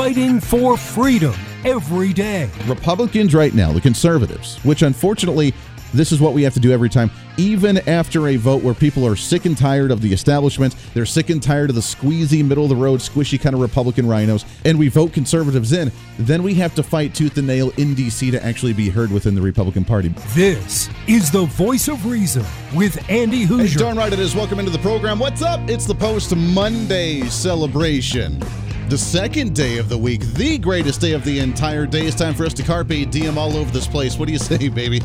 fighting for freedom every day. Republicans right now, the conservatives, which unfortunately this is what we have to do every time. Even after a vote where people are sick and tired of the establishment, they're sick and tired of the squeezy, middle of the road, squishy kind of Republican rhinos, and we vote conservatives in, then we have to fight tooth and nail in D.C. to actually be heard within the Republican Party. This is the voice of reason with Andy Hooser. Hey, darn right it is. Welcome into the program. What's up? It's the Post Monday celebration. The second day of the week, the greatest day of the entire day. It's time for us to carpe diem all over this place. What do you say, baby?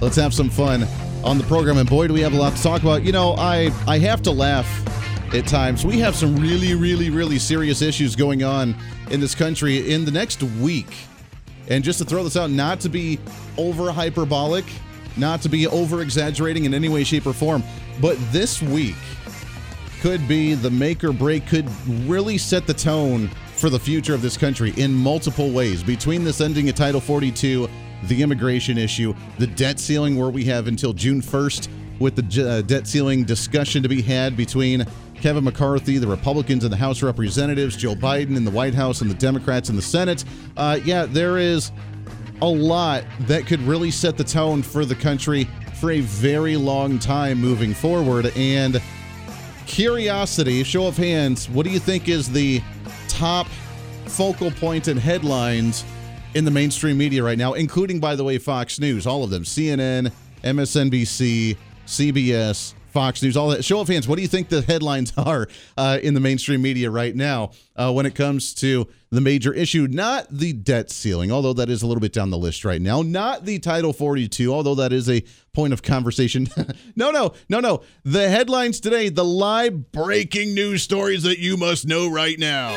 Let's have some fun on the program. And boy, do we have a lot to talk about. You know, I, I have to laugh at times. We have some really, really, really serious issues going on in this country in the next week. And just to throw this out, not to be over hyperbolic, not to be over exaggerating in any way, shape, or form, but this week could be the make or break, could really set the tone for the future of this country in multiple ways. Between this ending of Title 42 the immigration issue, the debt ceiling, where we have until June 1st with the uh, debt ceiling discussion to be had between Kevin McCarthy, the Republicans in the House of Representatives, Joe Biden in the White House, and the Democrats in the Senate. Uh, yeah, there is a lot that could really set the tone for the country for a very long time moving forward. And curiosity, show of hands, what do you think is the top focal point and headlines in the mainstream media right now, including, by the way, Fox News, all of them CNN, MSNBC, CBS, Fox News, all that. Show of hands, what do you think the headlines are uh, in the mainstream media right now uh, when it comes to the major issue? Not the debt ceiling, although that is a little bit down the list right now. Not the Title 42, although that is a point of conversation. no, no, no, no. The headlines today, the live breaking news stories that you must know right now.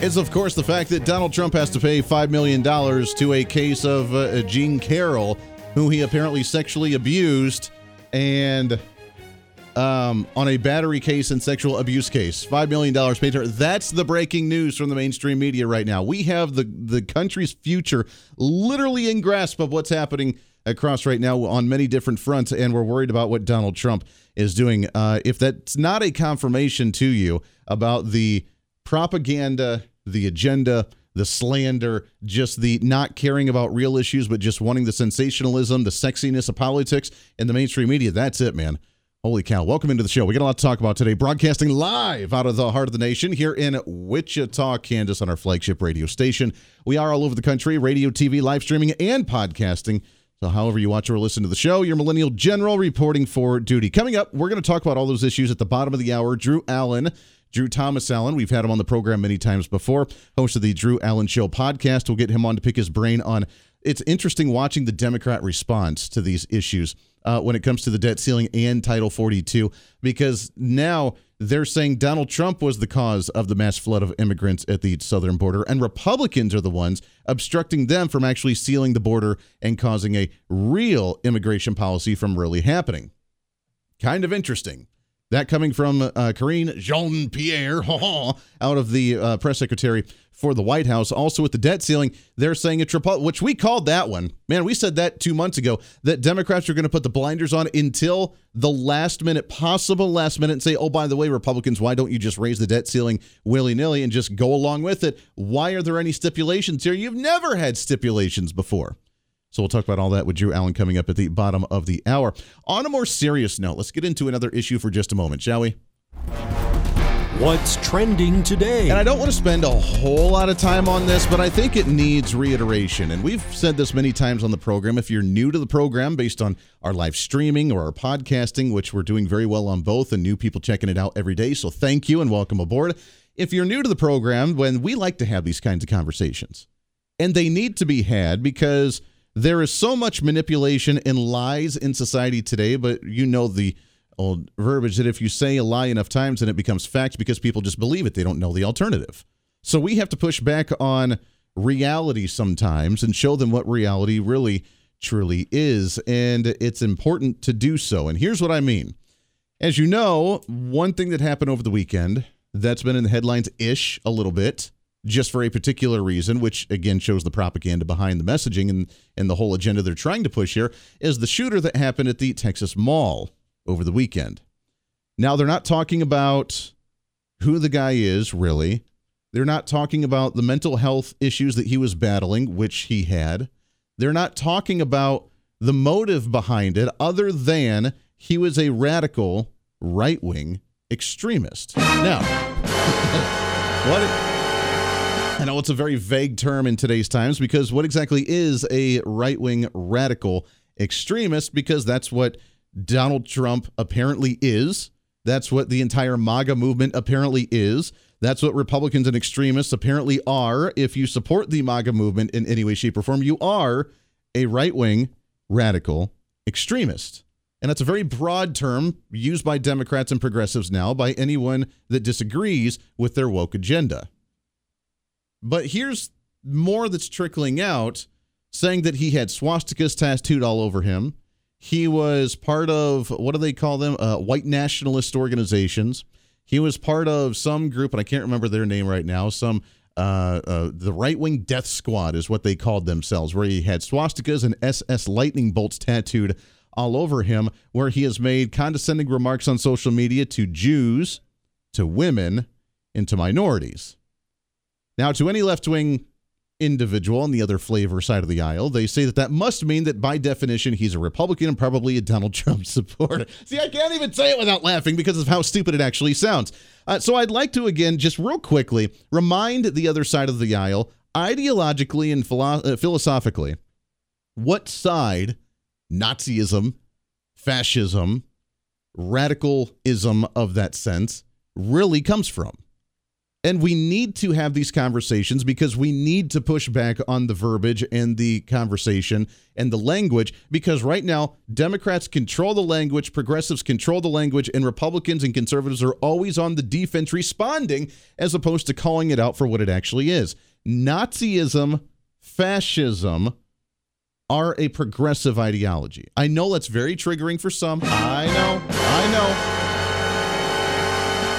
is, of course, the fact that Donald Trump has to pay $5 million to a case of uh, Jean Carroll, who he apparently sexually abused, and um, on a battery case and sexual abuse case. $5 million paid to her. That's the breaking news from the mainstream media right now. We have the, the country's future literally in grasp of what's happening across right now on many different fronts, and we're worried about what Donald Trump is doing. Uh, if that's not a confirmation to you about the propaganda the agenda, the slander, just the not caring about real issues, but just wanting the sensationalism, the sexiness of politics in the mainstream media. That's it, man. Holy cow. Welcome into the show. We got a lot to talk about today. Broadcasting live out of the heart of the nation here in Wichita, Kansas, on our flagship radio station. We are all over the country radio, TV, live streaming, and podcasting. So, however you watch or listen to the show, your millennial general reporting for duty. Coming up, we're going to talk about all those issues at the bottom of the hour. Drew Allen Drew Thomas Allen. We've had him on the program many times before, host of the Drew Allen Show podcast. We'll get him on to pick his brain on. It's interesting watching the Democrat response to these issues uh, when it comes to the debt ceiling and Title 42, because now they're saying Donald Trump was the cause of the mass flood of immigrants at the southern border, and Republicans are the ones obstructing them from actually sealing the border and causing a real immigration policy from really happening. Kind of interesting. That coming from uh, Karine Jean Pierre, ha ha out of the uh, press secretary for the White House. Also, with the debt ceiling, they're saying a triple, which we called that one. Man, we said that two months ago that Democrats are going to put the blinders on until the last minute, possible last minute, and say, oh, by the way, Republicans, why don't you just raise the debt ceiling willy nilly and just go along with it? Why are there any stipulations here? You've never had stipulations before. So we'll talk about all that with Drew Allen coming up at the bottom of the hour. On a more serious note, let's get into another issue for just a moment, shall we? What's trending today? And I don't want to spend a whole lot of time on this, but I think it needs reiteration. And we've said this many times on the program. If you're new to the program based on our live streaming or our podcasting, which we're doing very well on both, and new people checking it out every day. So thank you and welcome aboard. If you're new to the program, when we like to have these kinds of conversations, and they need to be had because there is so much manipulation and lies in society today, but you know the old verbiage that if you say a lie enough times, then it becomes fact because people just believe it. They don't know the alternative. So we have to push back on reality sometimes and show them what reality really truly is. And it's important to do so. And here's what I mean. As you know, one thing that happened over the weekend that's been in the headlines ish a little bit just for a particular reason, which again shows the propaganda behind the messaging and, and the whole agenda they're trying to push here, is the shooter that happened at the Texas Mall over the weekend. Now, they're not talking about who the guy is, really. They're not talking about the mental health issues that he was battling, which he had. They're not talking about the motive behind it, other than he was a radical right wing extremist. Now, what? I know it's a very vague term in today's times because what exactly is a right wing radical extremist? Because that's what Donald Trump apparently is. That's what the entire MAGA movement apparently is. That's what Republicans and extremists apparently are. If you support the MAGA movement in any way, shape, or form, you are a right wing radical extremist. And that's a very broad term used by Democrats and progressives now by anyone that disagrees with their woke agenda. But here's more that's trickling out saying that he had swastikas tattooed all over him. He was part of, what do they call them? Uh, white nationalist organizations. He was part of some group, and I can't remember their name right now, some uh, uh, the right wing death squad is what they called themselves, where he had swastikas and SS lightning bolts tattooed all over him, where he has made condescending remarks on social media to Jews, to women, and to minorities. Now, to any left wing individual on the other flavor side of the aisle, they say that that must mean that by definition he's a Republican and probably a Donald Trump supporter. See, I can't even say it without laughing because of how stupid it actually sounds. Uh, so I'd like to, again, just real quickly, remind the other side of the aisle, ideologically and philo- uh, philosophically, what side Nazism, fascism, radicalism of that sense really comes from. And we need to have these conversations because we need to push back on the verbiage and the conversation and the language because right now, Democrats control the language, progressives control the language, and Republicans and conservatives are always on the defense responding as opposed to calling it out for what it actually is. Nazism, fascism, are a progressive ideology. I know that's very triggering for some. I know. I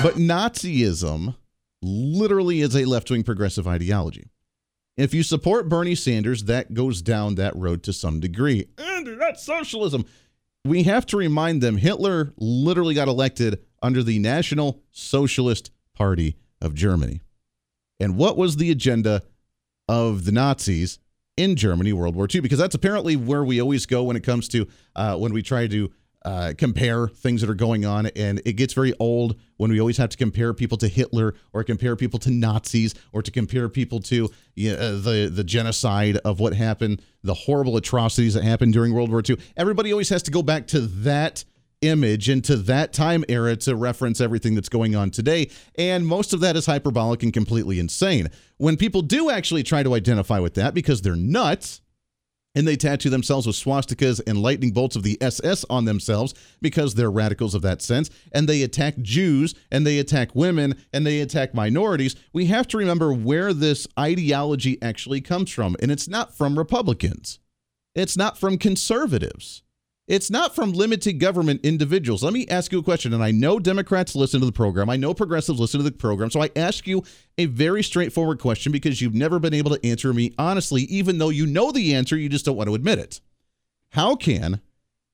know. But Nazism literally is a left wing progressive ideology. If you support Bernie Sanders, that goes down that road to some degree. Andy, that's socialism. We have to remind them Hitler literally got elected under the National Socialist Party of Germany. And what was the agenda of the Nazis in Germany, World War II? Because that's apparently where we always go when it comes to uh, when we try to uh, compare things that are going on, and it gets very old when we always have to compare people to Hitler or compare people to Nazis or to compare people to you know, uh, the the genocide of what happened, the horrible atrocities that happened during World War II. Everybody always has to go back to that image and to that time era to reference everything that's going on today. And most of that is hyperbolic and completely insane. When people do actually try to identify with that because they're nuts, and they tattoo themselves with swastikas and lightning bolts of the SS on themselves because they're radicals of that sense. And they attack Jews and they attack women and they attack minorities. We have to remember where this ideology actually comes from. And it's not from Republicans, it's not from conservatives. It's not from limited government individuals. Let me ask you a question. And I know Democrats listen to the program, I know progressives listen to the program. So I ask you a very straightforward question because you've never been able to answer me honestly, even though you know the answer, you just don't want to admit it. How can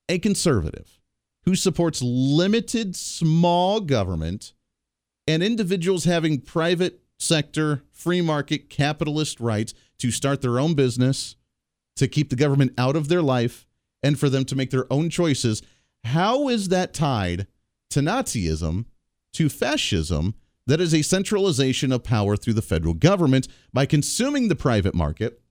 a conservative who supports limited small government and individuals having private sector, free market, capitalist rights to start their own business, to keep the government out of their life, and for them to make their own choices. How is that tied to Nazism, to fascism, that is a centralization of power through the federal government by consuming the private market,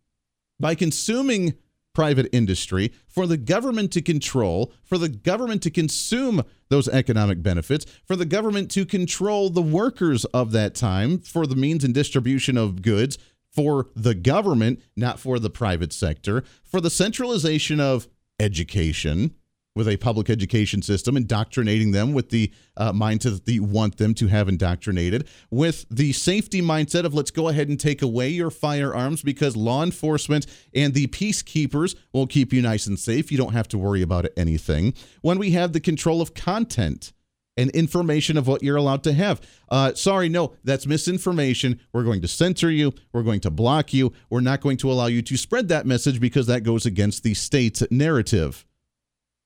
by consuming private industry, for the government to control, for the government to consume those economic benefits, for the government to control the workers of that time, for the means and distribution of goods, for the government, not for the private sector, for the centralization of education with a public education system, indoctrinating them with the uh, mindset that you want them to have indoctrinated, with the safety mindset of let's go ahead and take away your firearms because law enforcement and the peacekeepers will keep you nice and safe. You don't have to worry about anything. When we have the control of content, and information of what you're allowed to have. Uh, sorry, no, that's misinformation. We're going to censor you. We're going to block you. We're not going to allow you to spread that message because that goes against the state's narrative.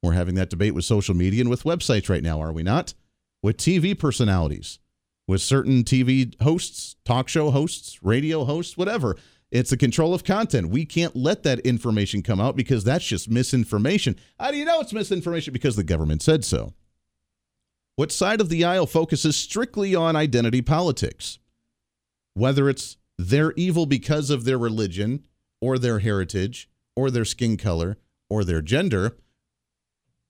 We're having that debate with social media and with websites right now, are we not? With TV personalities, with certain TV hosts, talk show hosts, radio hosts, whatever. It's the control of content. We can't let that information come out because that's just misinformation. How do you know it's misinformation? Because the government said so. What side of the aisle focuses strictly on identity politics? Whether it's they're evil because of their religion or their heritage or their skin color or their gender,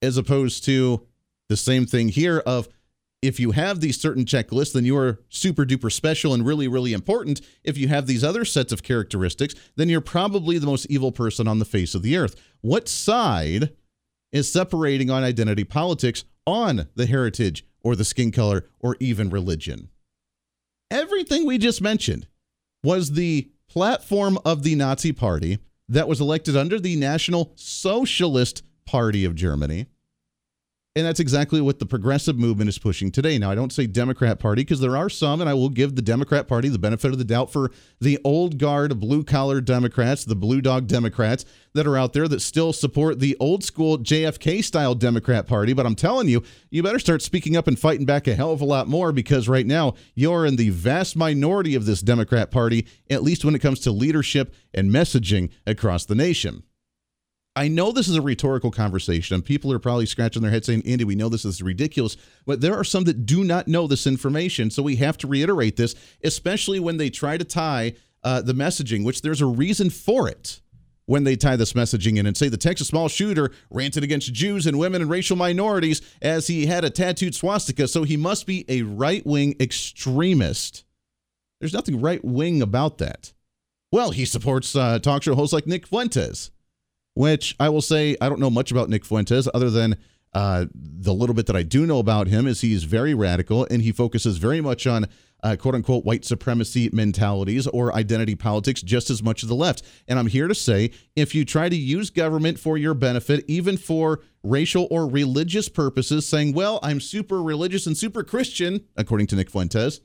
as opposed to the same thing here of if you have these certain checklists, then you are super duper special and really, really important. If you have these other sets of characteristics, then you're probably the most evil person on the face of the earth. What side is separating on identity politics on the heritage or the skin color or even religion? Everything we just mentioned was the platform of the Nazi Party that was elected under the National Socialist Party of Germany. And that's exactly what the progressive movement is pushing today. Now, I don't say Democrat Party because there are some, and I will give the Democrat Party the benefit of the doubt for the old guard blue collar Democrats, the blue dog Democrats that are out there that still support the old school JFK style Democrat Party. But I'm telling you, you better start speaking up and fighting back a hell of a lot more because right now you're in the vast minority of this Democrat Party, at least when it comes to leadership and messaging across the nation. I know this is a rhetorical conversation, and people are probably scratching their head saying, Andy, we know this is ridiculous, but there are some that do not know this information. So we have to reiterate this, especially when they try to tie uh, the messaging, which there's a reason for it when they tie this messaging in and say the Texas small shooter ranted against Jews and women and racial minorities as he had a tattooed swastika, so he must be a right wing extremist. There's nothing right wing about that. Well, he supports uh, talk show hosts like Nick Fuentes which I will say I don't know much about Nick Fuentes other than uh, the little bit that I do know about him is he's very radical and he focuses very much on uh, quote unquote white supremacy mentalities or identity politics just as much as the left. And I'm here to say if you try to use government for your benefit, even for racial or religious purposes, saying, well, I'm super religious and super Christian, according to Nick Fuentes,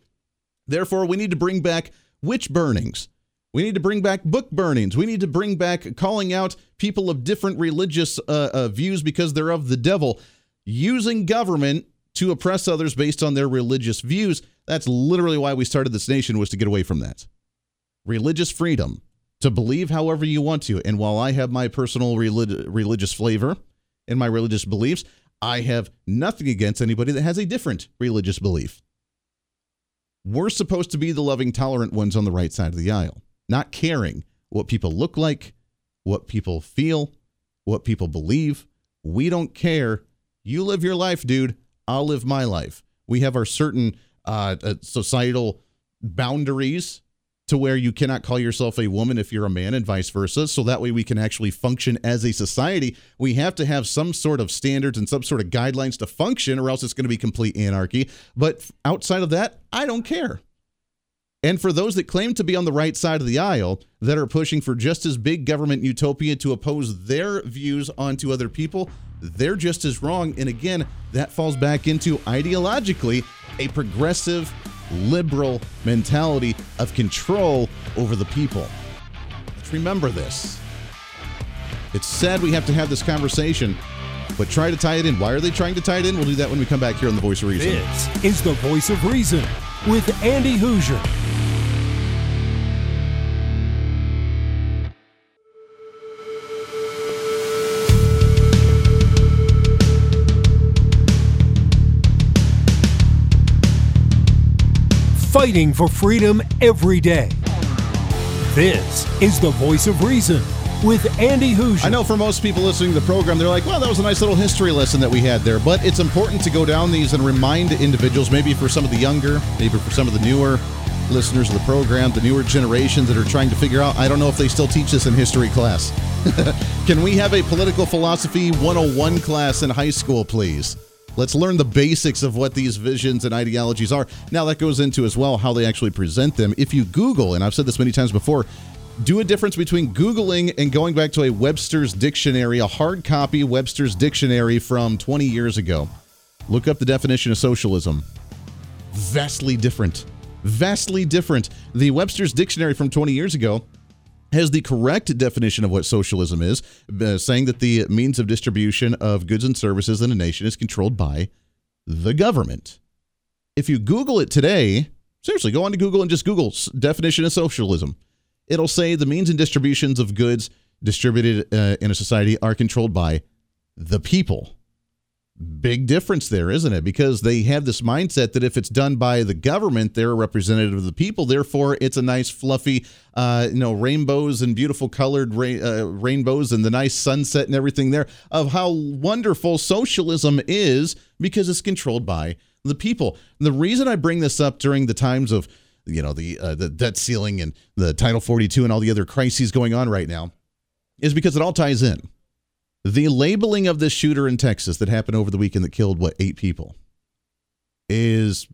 therefore we need to bring back witch burnings. We need to bring back book burnings. We need to bring back calling out people of different religious uh, uh, views because they're of the devil. Using government to oppress others based on their religious views. That's literally why we started this nation was to get away from that. Religious freedom to believe however you want to. And while I have my personal relig- religious flavor and my religious beliefs, I have nothing against anybody that has a different religious belief. We're supposed to be the loving, tolerant ones on the right side of the aisle not caring what people look like, what people feel, what people believe. We don't care. You live your life, dude. I'll live my life. We have our certain uh, uh, societal boundaries to where you cannot call yourself a woman if you're a man and vice versa. So that way we can actually function as a society. We have to have some sort of standards and some sort of guidelines to function, or else it's going to be complete anarchy. But outside of that, I don't care. And for those that claim to be on the right side of the aisle, that are pushing for just as big government utopia to oppose their views onto other people, they're just as wrong. And again, that falls back into ideologically a progressive, liberal mentality of control over the people. Let's remember this. It's sad we have to have this conversation, but try to tie it in. Why are they trying to tie it in? We'll do that when we come back here on The Voice of Reason. This is The Voice of Reason with Andy Hooser. Fighting for freedom every day. This is the voice of reason with Andy Hooser. I know for most people listening to the program, they're like, well, that was a nice little history lesson that we had there. But it's important to go down these and remind individuals, maybe for some of the younger, maybe for some of the newer listeners of the program, the newer generations that are trying to figure out, I don't know if they still teach this in history class. Can we have a political philosophy 101 class in high school, please? Let's learn the basics of what these visions and ideologies are. Now, that goes into as well how they actually present them. If you Google, and I've said this many times before, do a difference between Googling and going back to a Webster's dictionary, a hard copy Webster's dictionary from 20 years ago. Look up the definition of socialism. Vastly different. Vastly different. The Webster's dictionary from 20 years ago has the correct definition of what socialism is, uh, saying that the means of distribution of goods and services in a nation is controlled by the government. if you Google it today, seriously, go on to Google and just Google definition of socialism. It'll say the means and distributions of goods distributed uh, in a society are controlled by the people. Big difference there, isn't it? Because they have this mindset that if it's done by the government, they're a representative of the people. Therefore, it's a nice, fluffy, uh, you know, rainbows and beautiful colored ra- uh, rainbows and the nice sunset and everything there of how wonderful socialism is because it's controlled by the people. And the reason I bring this up during the times of, you know, the uh, the debt ceiling and the Title 42 and all the other crises going on right now is because it all ties in. The labeling of this shooter in Texas that happened over the weekend that killed, what, eight people, is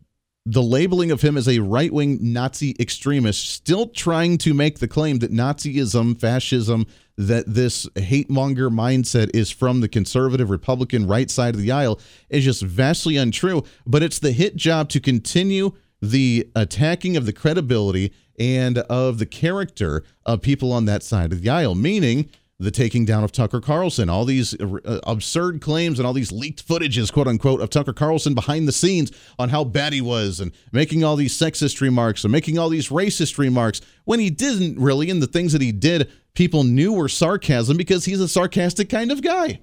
the labeling of him as a right wing Nazi extremist, still trying to make the claim that Nazism, fascism, that this hate monger mindset is from the conservative Republican right side of the aisle is just vastly untrue. But it's the hit job to continue the attacking of the credibility and of the character of people on that side of the aisle, meaning the taking down of Tucker Carlson, all these uh, absurd claims and all these leaked footages, quote unquote, of Tucker Carlson behind the scenes on how bad he was and making all these sexist remarks and making all these racist remarks when he didn't really. And the things that he did, people knew were sarcasm because he's a sarcastic kind of guy.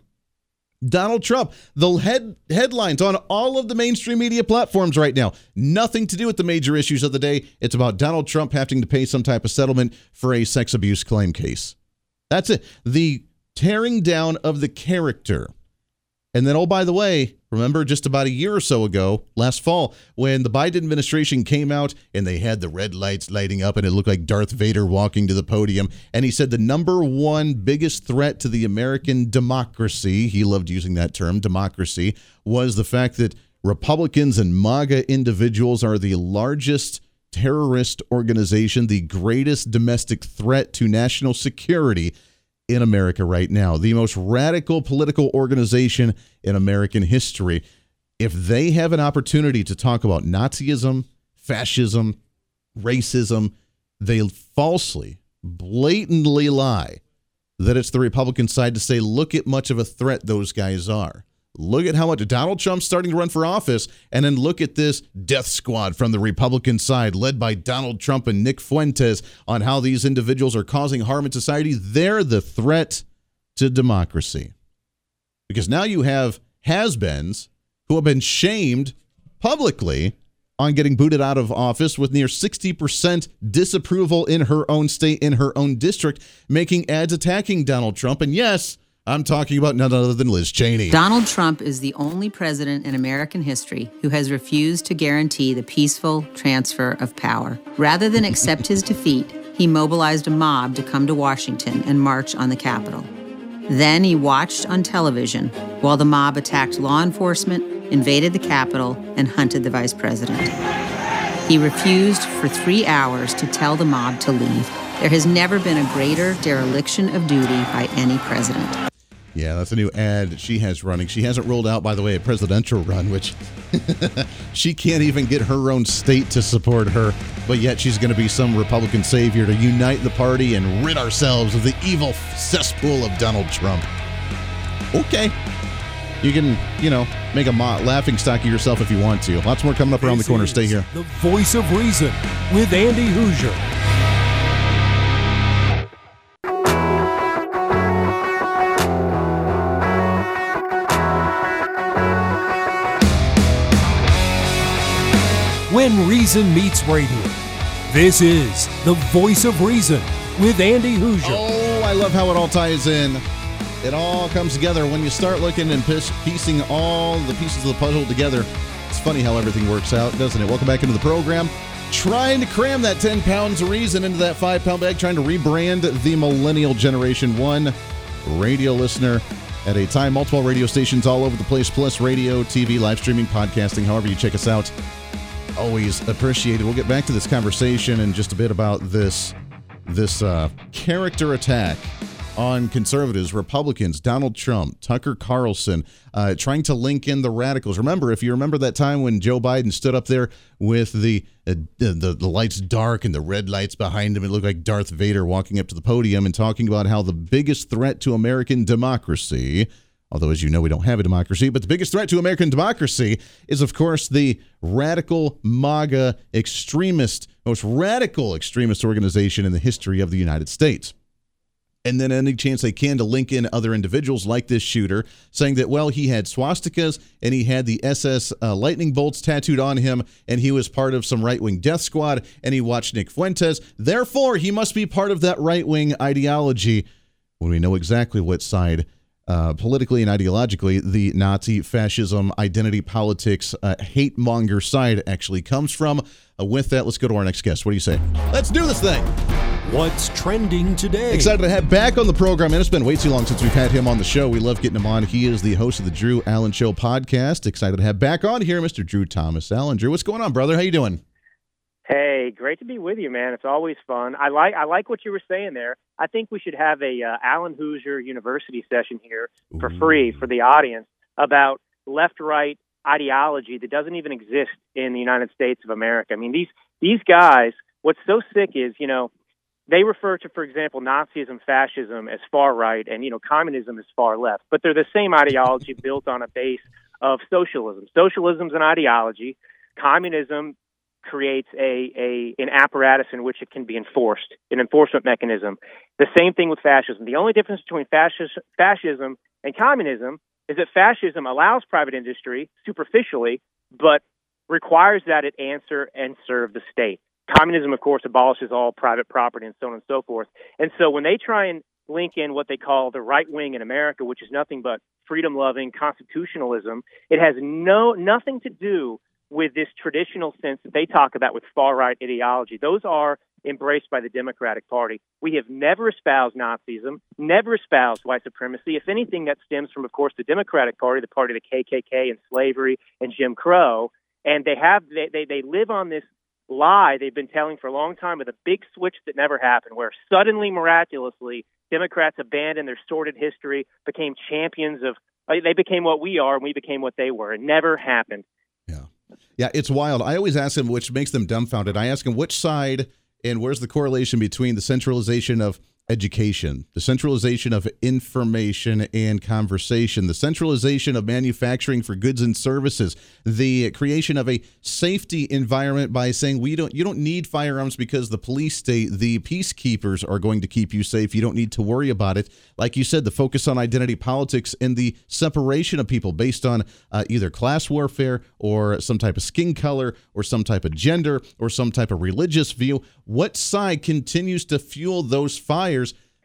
Donald Trump, the head headlines on all of the mainstream media platforms right now. Nothing to do with the major issues of the day. It's about Donald Trump having to pay some type of settlement for a sex abuse claim case. That's it. The tearing down of the character. And then, oh, by the way, remember just about a year or so ago, last fall, when the Biden administration came out and they had the red lights lighting up and it looked like Darth Vader walking to the podium. And he said the number one biggest threat to the American democracy, he loved using that term, democracy, was the fact that Republicans and MAGA individuals are the largest terrorist organization, the greatest domestic threat to national security in America right now, the most radical political organization in American history. If they have an opportunity to talk about Nazism, fascism, racism, they falsely, blatantly lie that it's the Republican side to say, look at much of a threat those guys are. Look at how much Donald Trump's starting to run for office, and then look at this death squad from the Republican side, led by Donald Trump and Nick Fuentes, on how these individuals are causing harm in society. They're the threat to democracy. Because now you have has beens who have been shamed publicly on getting booted out of office with near 60% disapproval in her own state, in her own district, making ads attacking Donald Trump. And yes, I'm talking about none other than Liz Cheney. Donald Trump is the only president in American history who has refused to guarantee the peaceful transfer of power. Rather than accept his defeat, he mobilized a mob to come to Washington and march on the Capitol. Then he watched on television while the mob attacked law enforcement, invaded the Capitol, and hunted the vice president. He refused for three hours to tell the mob to leave. There has never been a greater dereliction of duty by any president. Yeah, that's a new ad she has running. She hasn't rolled out, by the way, a presidential run, which she can't even get her own state to support her. But yet she's going to be some Republican savior to unite the party and rid ourselves of the evil cesspool of Donald Trump. Okay. You can, you know, make a laughing stock of yourself if you want to. Lots more coming up around the corner. Stay here. The voice of reason with Andy Hooser. Reason Meets Radio. This is the voice of reason with Andy Hooser. Oh, I love how it all ties in. It all comes together when you start looking and piecing all the pieces of the puzzle together. It's funny how everything works out, doesn't it? Welcome back into the program. Trying to cram that 10 pounds of reason into that five pound bag, trying to rebrand the millennial generation. One radio listener at a time, multiple radio stations all over the place, plus radio, TV, live streaming, podcasting, however you check us out always appreciated. We'll get back to this conversation in just a bit about this this uh, character attack on conservatives, Republicans, Donald Trump, Tucker Carlson, uh, trying to link in the radicals. Remember, if you remember that time when Joe Biden stood up there with the uh, the, the lights dark and the red lights behind him, it looked like Darth Vader walking up to the podium and talking about how the biggest threat to American democracy Although, as you know, we don't have a democracy. But the biggest threat to American democracy is, of course, the radical MAGA extremist, most radical extremist organization in the history of the United States and then any chance they can to link in other individuals like this shooter, saying that, well, he had swastikas and he had the SS uh, lightning bolts tattooed on him, and he was part of some right wing death squad, and he watched Nick Fuentes. Therefore, he must be part of that right wing ideology when we know exactly what side. Uh, politically and ideologically, the Nazi fascism, identity politics, uh, hate monger side actually comes from. Uh, with that, let's go to our next guest. What do you say? Let's do this thing. What's trending today? Excited to have back on the program, and it's been way too long since we've had him on the show. We love getting him on. He is the host of the Drew Allen Show podcast. Excited to have back on here, Mr. Drew Thomas Allen. Drew, what's going on, brother? How you doing? Hey, great to be with you, man. It's always fun. I like I like what you were saying there. I think we should have a uh, Allen Hooser University session here for free for the audience about left-right ideology that doesn't even exist in the United States of America. I mean, these these guys. What's so sick is, you know, they refer to, for example, Nazism, fascism as far right, and you know, communism as far left. But they're the same ideology built on a base of socialism. Socialism's an ideology. Communism creates a, a an apparatus in which it can be enforced, an enforcement mechanism. The same thing with fascism. The only difference between fascism, fascism and communism is that fascism allows private industry superficially, but requires that it answer and serve the state. Communism, of course, abolishes all private property and so on and so forth. And so when they try and link in what they call the right wing in America, which is nothing but freedom loving constitutionalism, it has no nothing to do with this traditional sense that they talk about with far right ideology. Those are embraced by the Democratic Party. We have never espoused Nazism, never espoused white supremacy. If anything, that stems from, of course, the Democratic Party, the party of the KKK and slavery and Jim Crow. And they have they, they, they live on this lie they've been telling for a long time with a big switch that never happened, where suddenly, miraculously, Democrats abandoned their sordid history, became champions of, uh, they became what we are, and we became what they were. It never happened. Yeah. It's wild. I always ask them, which makes them dumbfounded. I ask them which side and where's the correlation between the centralization of education, the centralization of information and conversation, the centralization of manufacturing for goods and services, the creation of a safety environment by saying we don't you don't need firearms because the police state the peacekeepers are going to keep you safe. You don't need to worry about it. Like you said, the focus on identity politics and the separation of people based on uh, either class warfare or some type of skin color or some type of gender or some type of religious view. What side continues to fuel those fires?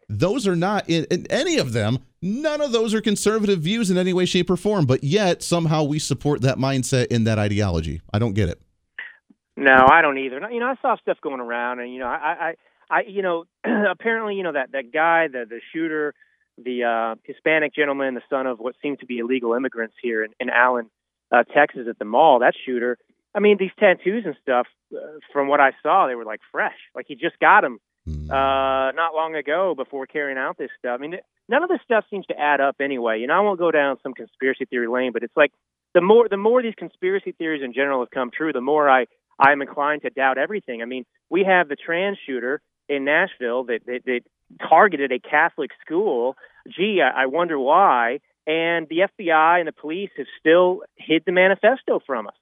Those are not in, in, any of them. None of those are conservative views in any way, shape, or form. But yet somehow we support that mindset in that ideology. I don't get it. No, I don't either. You know, I saw stuff going around, and you know, I, I, I you know, apparently, you know that that guy, the the shooter, the uh, Hispanic gentleman, the son of what seemed to be illegal immigrants here in, in Allen, uh, Texas, at the mall. That shooter. I mean, these tattoos and stuff. Uh, from what I saw, they were like fresh. Like he just got them Hmm. uh, not long ago before carrying out this stuff. I mean, none of this stuff seems to add up anyway. You know, I won't go down some conspiracy theory lane, but it's like the more the more these conspiracy theories in general have come true, the more I I'm inclined to doubt everything. I mean, we have the trans shooter in Nashville that that, that targeted a Catholic school. Gee, I, I wonder why. And the FBI and the police have still hid the manifesto from us.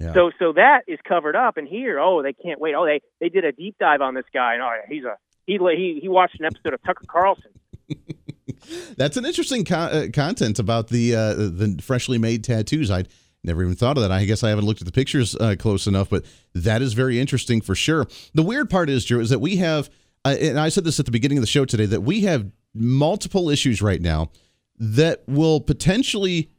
Yeah. So so that is covered up, and here, oh, they can't wait. Oh, they they did a deep dive on this guy, and oh, he's a he he he watched an episode of Tucker Carlson. That's an interesting uh, content about the uh, the freshly made tattoos. I'd never even thought of that. I guess I haven't looked at the pictures uh, close enough, but that is very interesting for sure. The weird part is, Drew, is that we have, uh, and I said this at the beginning of the show today, that we have multiple issues right now that will potentially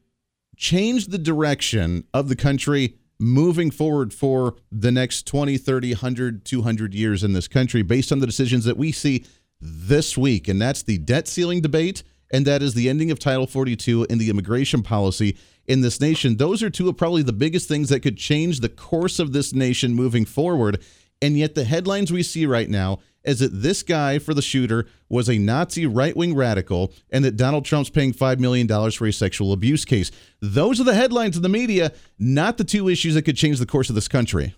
change the direction of the country moving forward for the next 20, 30, 100, 200 years in this country based on the decisions that we see this week. And that's the debt ceiling debate, and that is the ending of Title 42 and the immigration policy in this nation. Those are two of probably the biggest things that could change the course of this nation moving forward. And yet, the headlines we see right now is that this guy for the shooter was a Nazi right wing radical and that Donald Trump's paying $5 million for a sexual abuse case. Those are the headlines in the media, not the two issues that could change the course of this country.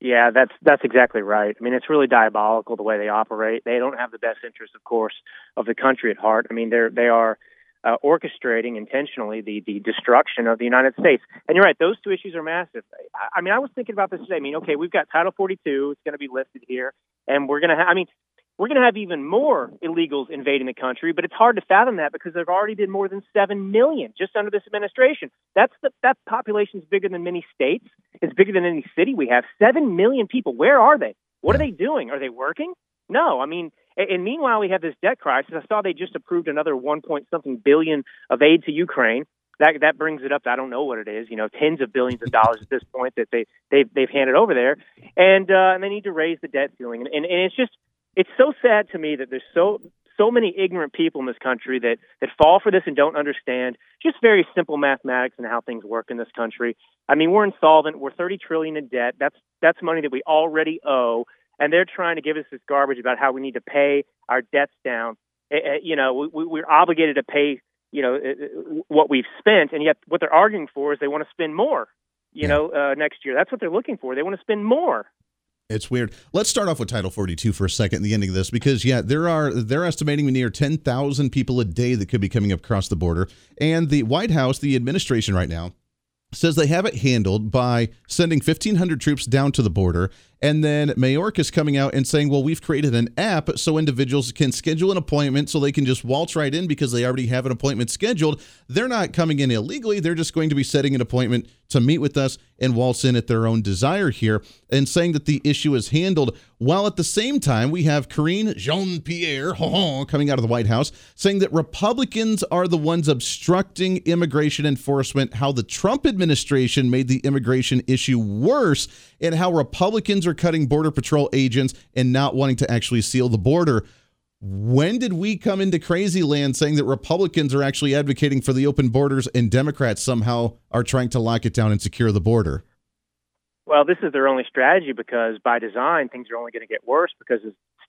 Yeah, that's that's exactly right. I mean, it's really diabolical the way they operate. They don't have the best interest, of course, of the country at heart. I mean, they're they are uh, orchestrating intentionally the the destruction of the United States. And you're right; those two issues are massive. I, I mean, I was thinking about this today. I mean, okay, we've got Title 42; it's going to be lifted here, and we're going to. have. I mean, we're going to have even more illegals invading the country, but it's hard to fathom that because there have already been more than seven million just under this administration. That's the that population is bigger than many states. It's bigger than any city we have. Seven million people. Where are they? What are they doing? Are they working? No. I mean, and meanwhile we have this debt crisis. I saw they just approved another one point something billion of aid to Ukraine. That that brings it up. I don't know what it is. You know, tens of billions of dollars at this point that they they've they've handed over there, and uh, and they need to raise the debt ceiling. And, and, and it's just it's so sad to me that there's so so many ignorant people in this country that that fall for this and don't understand just very simple mathematics and how things work in this country. I mean, we're insolvent. We're 30 trillion in debt. That's that's money that we already owe, and they're trying to give us this garbage about how we need to pay our debts down. You know, we, we're obligated to pay you know what we've spent, and yet what they're arguing for is they want to spend more. You yeah. know, uh, next year. That's what they're looking for. They want to spend more. It's weird. Let's start off with Title 42 for a second, the ending of this, because yeah, there are they're estimating near 10,000 people a day that could be coming up across the border, and the White House, the administration right now, says they have it handled by sending 1,500 troops down to the border and then Mayorkas coming out and saying, well, we've created an app so individuals can schedule an appointment so they can just waltz right in because they already have an appointment scheduled. They're not coming in illegally. They're just going to be setting an appointment to meet with us and waltz in at their own desire here and saying that the issue is handled. While at the same time, we have Karine Jean Pierre coming out of the White House saying that Republicans are the ones obstructing immigration enforcement, how the Trump administration made the immigration issue worse, and how Republicans are cutting Border Patrol agents and not wanting to actually seal the border. When did we come into crazy land saying that Republicans are actually advocating for the open borders and Democrats somehow are trying to lock it down and secure the border? Well, this is their only strategy because by design, things are only going to get worse because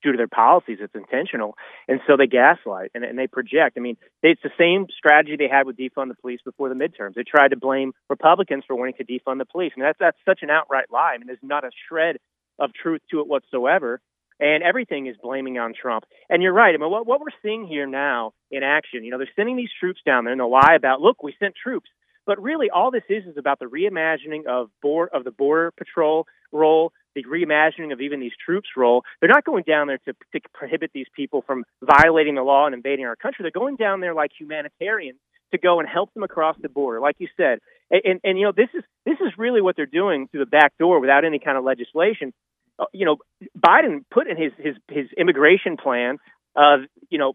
due to their policies. It's intentional. And so they gaslight and, and they project. I mean, it's the same strategy they had with defund the police before the midterms. They tried to blame Republicans for wanting to defund the police. I mean, that's, that's such an outright lie. I mean, there's not a shred of truth to it whatsoever. And everything is blaming on Trump. And you're right. I mean, what, what we're seeing here now in action, you know, they're sending these troops down there and they'll lie about, look, we sent troops. But really, all this is is about the reimagining of board of the border patrol role, the reimagining of even these troops' role. They're not going down there to, to prohibit these people from violating the law and invading our country. They're going down there like humanitarians to go and help them across the border, like you said. And, and, and you know, this is this is really what they're doing through the back door without any kind of legislation. Uh, you know, Biden put in his his his immigration plan. Uh, you know,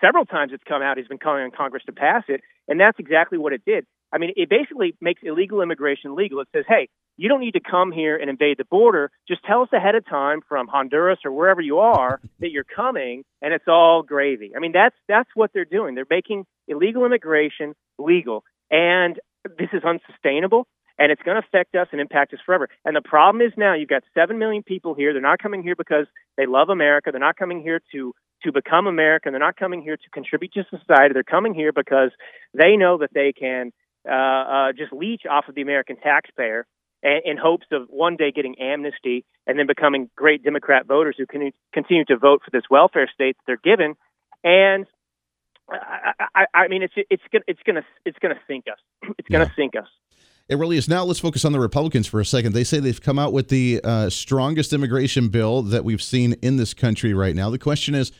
several times it's come out. He's been calling on Congress to pass it, and that's exactly what it did. I mean, it basically makes illegal immigration legal. It says, hey, you don't need to come here and invade the border. Just tell us ahead of time from Honduras or wherever you are that you're coming, and it's all gravy. I mean, that's that's what they're doing. They're making illegal immigration legal, and this is unsustainable and it's going to affect us and impact us forever. And the problem is now you've got 7 million people here. They're not coming here because they love America. They're not coming here to to become American. They're not coming here to contribute to society. They're coming here because they know that they can uh, uh, just leech off of the American taxpayer in, in hopes of one day getting amnesty and then becoming great Democrat voters who can continue to vote for this welfare state that they're given. And I, I, I mean, it's it's gonna it's gonna it's gonna sink us. It's gonna yeah. sink us. It really is. Now let's focus on the Republicans for a second. They say they've come out with the uh, strongest immigration bill that we've seen in this country right now. The question is,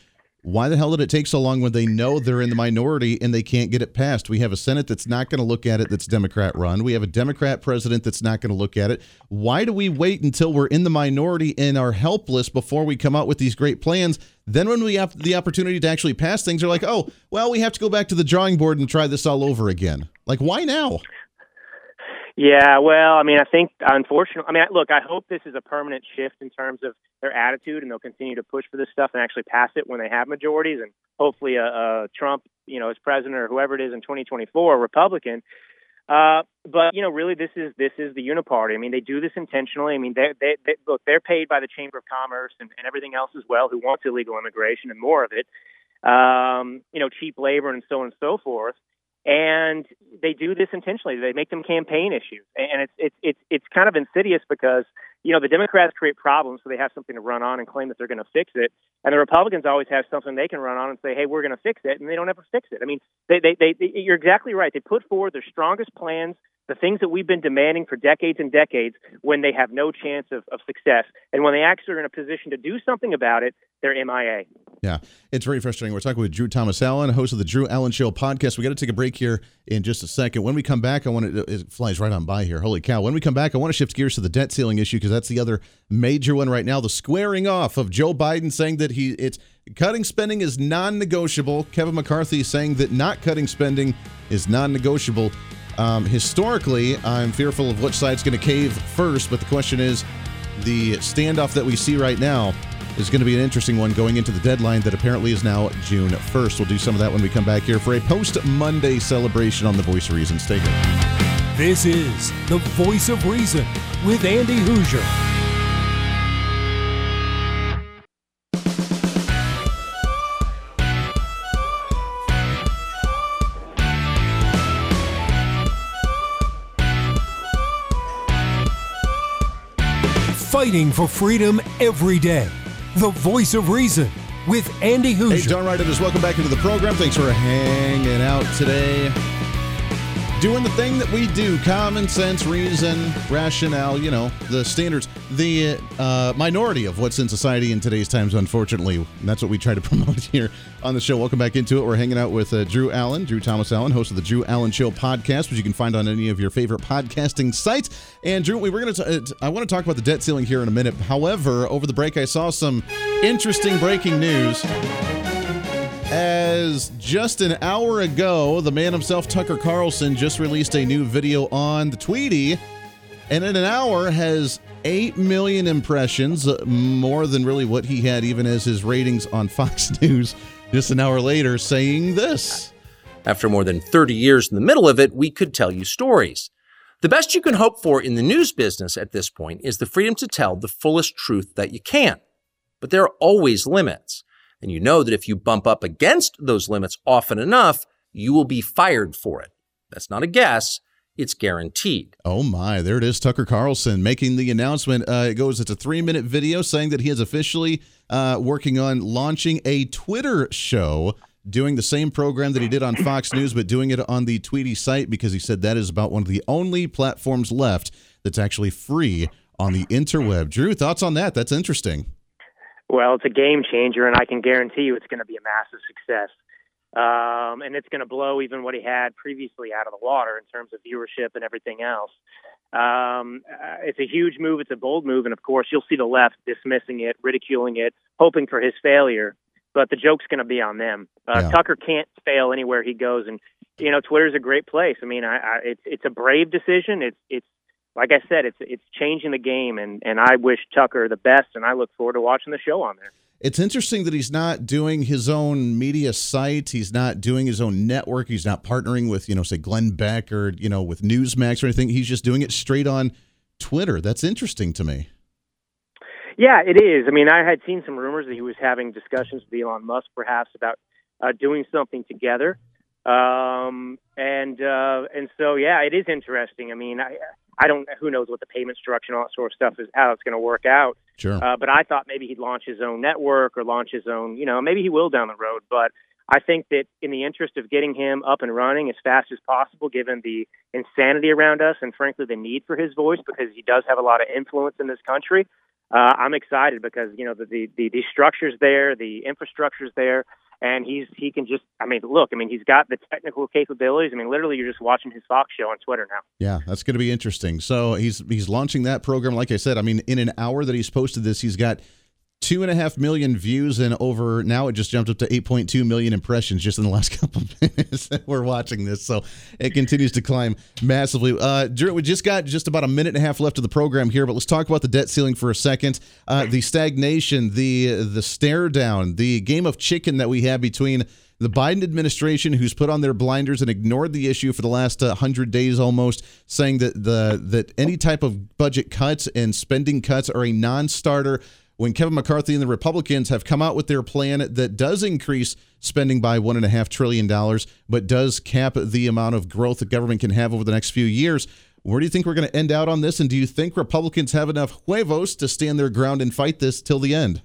why the hell did it take so long when they know they're in the minority and they can't get it passed? We have a Senate that's not going to look at it that's Democrat run. We have a Democrat president that's not going to look at it. Why do we wait until we're in the minority and are helpless before we come out with these great plans? Then, when we have the opportunity to actually pass things, they're like, oh, well, we have to go back to the drawing board and try this all over again. Like, why now? Yeah, well, I mean, I think unfortunately, I mean, look, I hope this is a permanent shift in terms of their attitude, and they'll continue to push for this stuff and actually pass it when they have majorities, and hopefully, a, a Trump, you know, as president or whoever it is in 2024, a Republican. Uh, but you know, really, this is this is the uniparty. I mean, they do this intentionally. I mean, they, they, they look, they're paid by the Chamber of Commerce and, and everything else as well, who wants illegal immigration and more of it. Um, you know, cheap labor and so on and so forth and they do this intentionally. They make them campaign issues, and it's it's it's it's kind of insidious because you know, the Democrats create problems so they have something to run on and claim that they're going to fix it. And the Republicans always have something they can run on and say, hey, we're going to fix it. And they don't ever fix it. I mean, they, they, they, they, you're exactly right. They put forward their strongest plans the things that we've been demanding for decades and decades when they have no chance of, of success. And when they actually are in a position to do something about it, they're MIA. Yeah, it's very frustrating. We're talking with Drew Thomas Allen, host of the Drew Allen Show podcast. We got to take a break here in just a second. When we come back, I want to, it flies right on by here. Holy cow. When we come back, I want to shift gears to the debt ceiling issue because that's the other major one right now. The squaring off of Joe Biden saying that he, it's, cutting spending is non negotiable. Kevin McCarthy saying that not cutting spending is non negotiable. Um, historically, I'm fearful of which side's going to cave first, but the question is the standoff that we see right now is going to be an interesting one going into the deadline that apparently is now June 1st. We'll do some of that when we come back here for a post Monday celebration on the Voice of Reason. Stay. This is the Voice of Reason with Andy Hooser. Fighting for freedom every day. The voice of reason with Andy Hooser. Hey, John Wright, welcome back into the program. Thanks for hanging out today doing the thing that we do common sense reason rationale you know the standards the uh, minority of what's in society in today's times unfortunately. And that's what we try to promote here on the show. Welcome back into it. We're hanging out with uh, drew allen drew thomas allen host of the drew allen show podcast which you can find on any of your favorite podcasting sites. And drew we were going to uh, i want to talk about the debt ceiling here in a minute. However over the break i saw some interesting breaking news as just an hour ago, the man himself, Tucker Carlson, just released a new video on the Tweety, and in an hour has 8 million impressions, uh, more than really what he had even as his ratings on Fox News just an hour later, saying this. After more than 30 years in the middle of it, we could tell you stories. The best you can hope for in the news business at this point is the freedom to tell the fullest truth that you can. But there are always limits. And you know that if you bump up against those limits often enough, you will be fired for it. That's not a guess. It's guaranteed. Oh my, there it is. Tucker Carlson making the announcement. Uh, it goes, it's a three minute video saying that he is officially uh, working on launching a Twitter show, doing the same program that he did on Fox News, but doing it on the Tweety site because he said that is about one of the only platforms left that's actually free on the interweb. Drew, thoughts on that? That's interesting. Well, it's a game changer, and I can guarantee you it's going to be a massive success. Um, and it's going to blow even what he had previously out of the water in terms of viewership and everything else. Um, uh, it's a huge move. It's a bold move. And of course, you'll see the left dismissing it, ridiculing it, hoping for his failure. But the joke's going to be on them. Uh, yeah. Tucker can't fail anywhere he goes. And, you know, Twitter's a great place. I mean, I, I, it's, it's a brave decision. It's, it's, like I said, it's it's changing the game, and and I wish Tucker the best, and I look forward to watching the show on there. It's interesting that he's not doing his own media site. He's not doing his own network. He's not partnering with, you know, say Glenn Beck or, you know, with Newsmax or anything. He's just doing it straight on Twitter. That's interesting to me. Yeah, it is. I mean, I had seen some rumors that he was having discussions with Elon Musk perhaps about uh, doing something together. Um, and uh, and so yeah, it is interesting. I mean, I I don't who knows what the payment structure and all that sort of stuff is how it's going to work out. Sure. Uh, but I thought maybe he'd launch his own network or launch his own, you know, maybe he will down the road. But I think that in the interest of getting him up and running as fast as possible, given the insanity around us and frankly the need for his voice, because he does have a lot of influence in this country. Uh, I'm excited because you know the, the the the structure's there, the infrastructure's there, and he's he can just I mean look I mean he's got the technical capabilities. I mean literally you're just watching his Fox show on Twitter now. Yeah that's going to be interesting. So he's he's launching that program like I said I mean in an hour that he's posted this he's got two and a half million views and over now it just jumped up to 8.2 million impressions just in the last couple of minutes that we're watching this. So it continues to climb massively. Uh Drew, we just got just about a minute and a half left of the program here but let's talk about the debt ceiling for a second. Uh the stagnation the the stare down the game of chicken that we have between the Biden administration, who's put on their blinders and ignored the issue for the last uh, hundred days almost, saying that the that any type of budget cuts and spending cuts are a non-starter when Kevin McCarthy and the Republicans have come out with their plan that does increase spending by $1.5 trillion, but does cap the amount of growth the government can have over the next few years. Where do you think we're going to end out on this? And do you think Republicans have enough huevos to stand their ground and fight this till the end?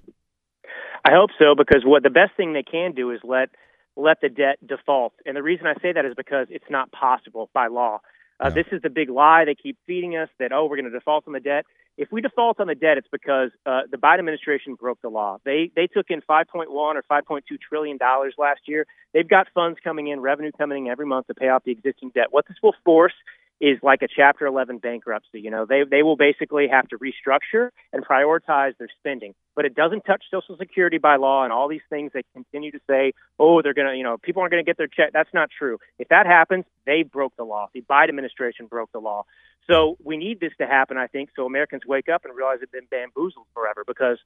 I hope so because what the best thing they can do is let let the debt default. And the reason I say that is because it's not possible by law. Uh, This is the big lie they keep feeding us that, oh, we're going to default on the debt. If we default on the debt, it's because uh, the Biden administration broke the law. They they took in 5.1 or 5.2 trillion dollars last year. They've got funds coming in, revenue coming in every month to pay off the existing debt. What this will force is like a Chapter 11 bankruptcy. You know, they they will basically have to restructure and prioritize their spending. But it doesn't touch Social Security by law and all these things they continue to say. Oh, they're gonna, you know, people aren't gonna get their check. That's not true. If that happens, they broke the law. The Biden administration broke the law. So we need this to happen, I think, so Americans wake up and realize they've been bamboozled forever because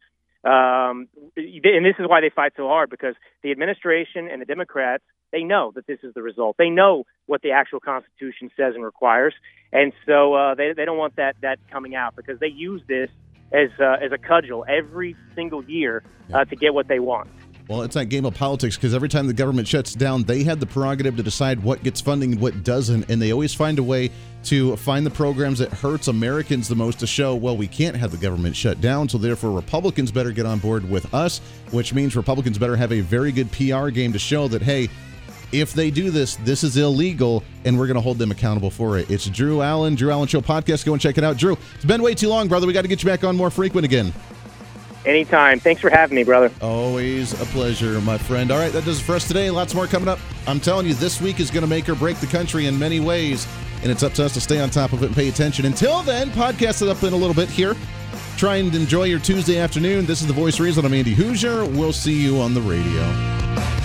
um, and this is why they fight so hard because the administration and the Democrats they know that this is the result. They know what the actual Constitution says and requires, and so uh, they they don't want that that coming out because they use this as uh, as a cudgel every single year uh, to get what they want. Well, it's that game of politics because every time the government shuts down, they have the prerogative to decide what gets funding and what doesn't, and they always find a way to find the programs that hurts Americans the most to show, well, we can't have the government shut down, so therefore Republicans better get on board with us, which means Republicans better have a very good PR game to show that, hey, if they do this, this is illegal, and we're going to hold them accountable for it. It's Drew Allen, Drew Allen Show podcast. Go and check it out. Drew, it's been way too long, brother. We got to get you back on more frequent again. Anytime. Thanks for having me, brother. Always a pleasure, my friend. All right, that does it for us today. Lots more coming up. I'm telling you, this week is going to make or break the country in many ways, and it's up to us to stay on top of it and pay attention. Until then, podcast it up in a little bit here. Try and enjoy your Tuesday afternoon. This is The Voice Reason. I'm Andy Hooser. We'll see you on the radio.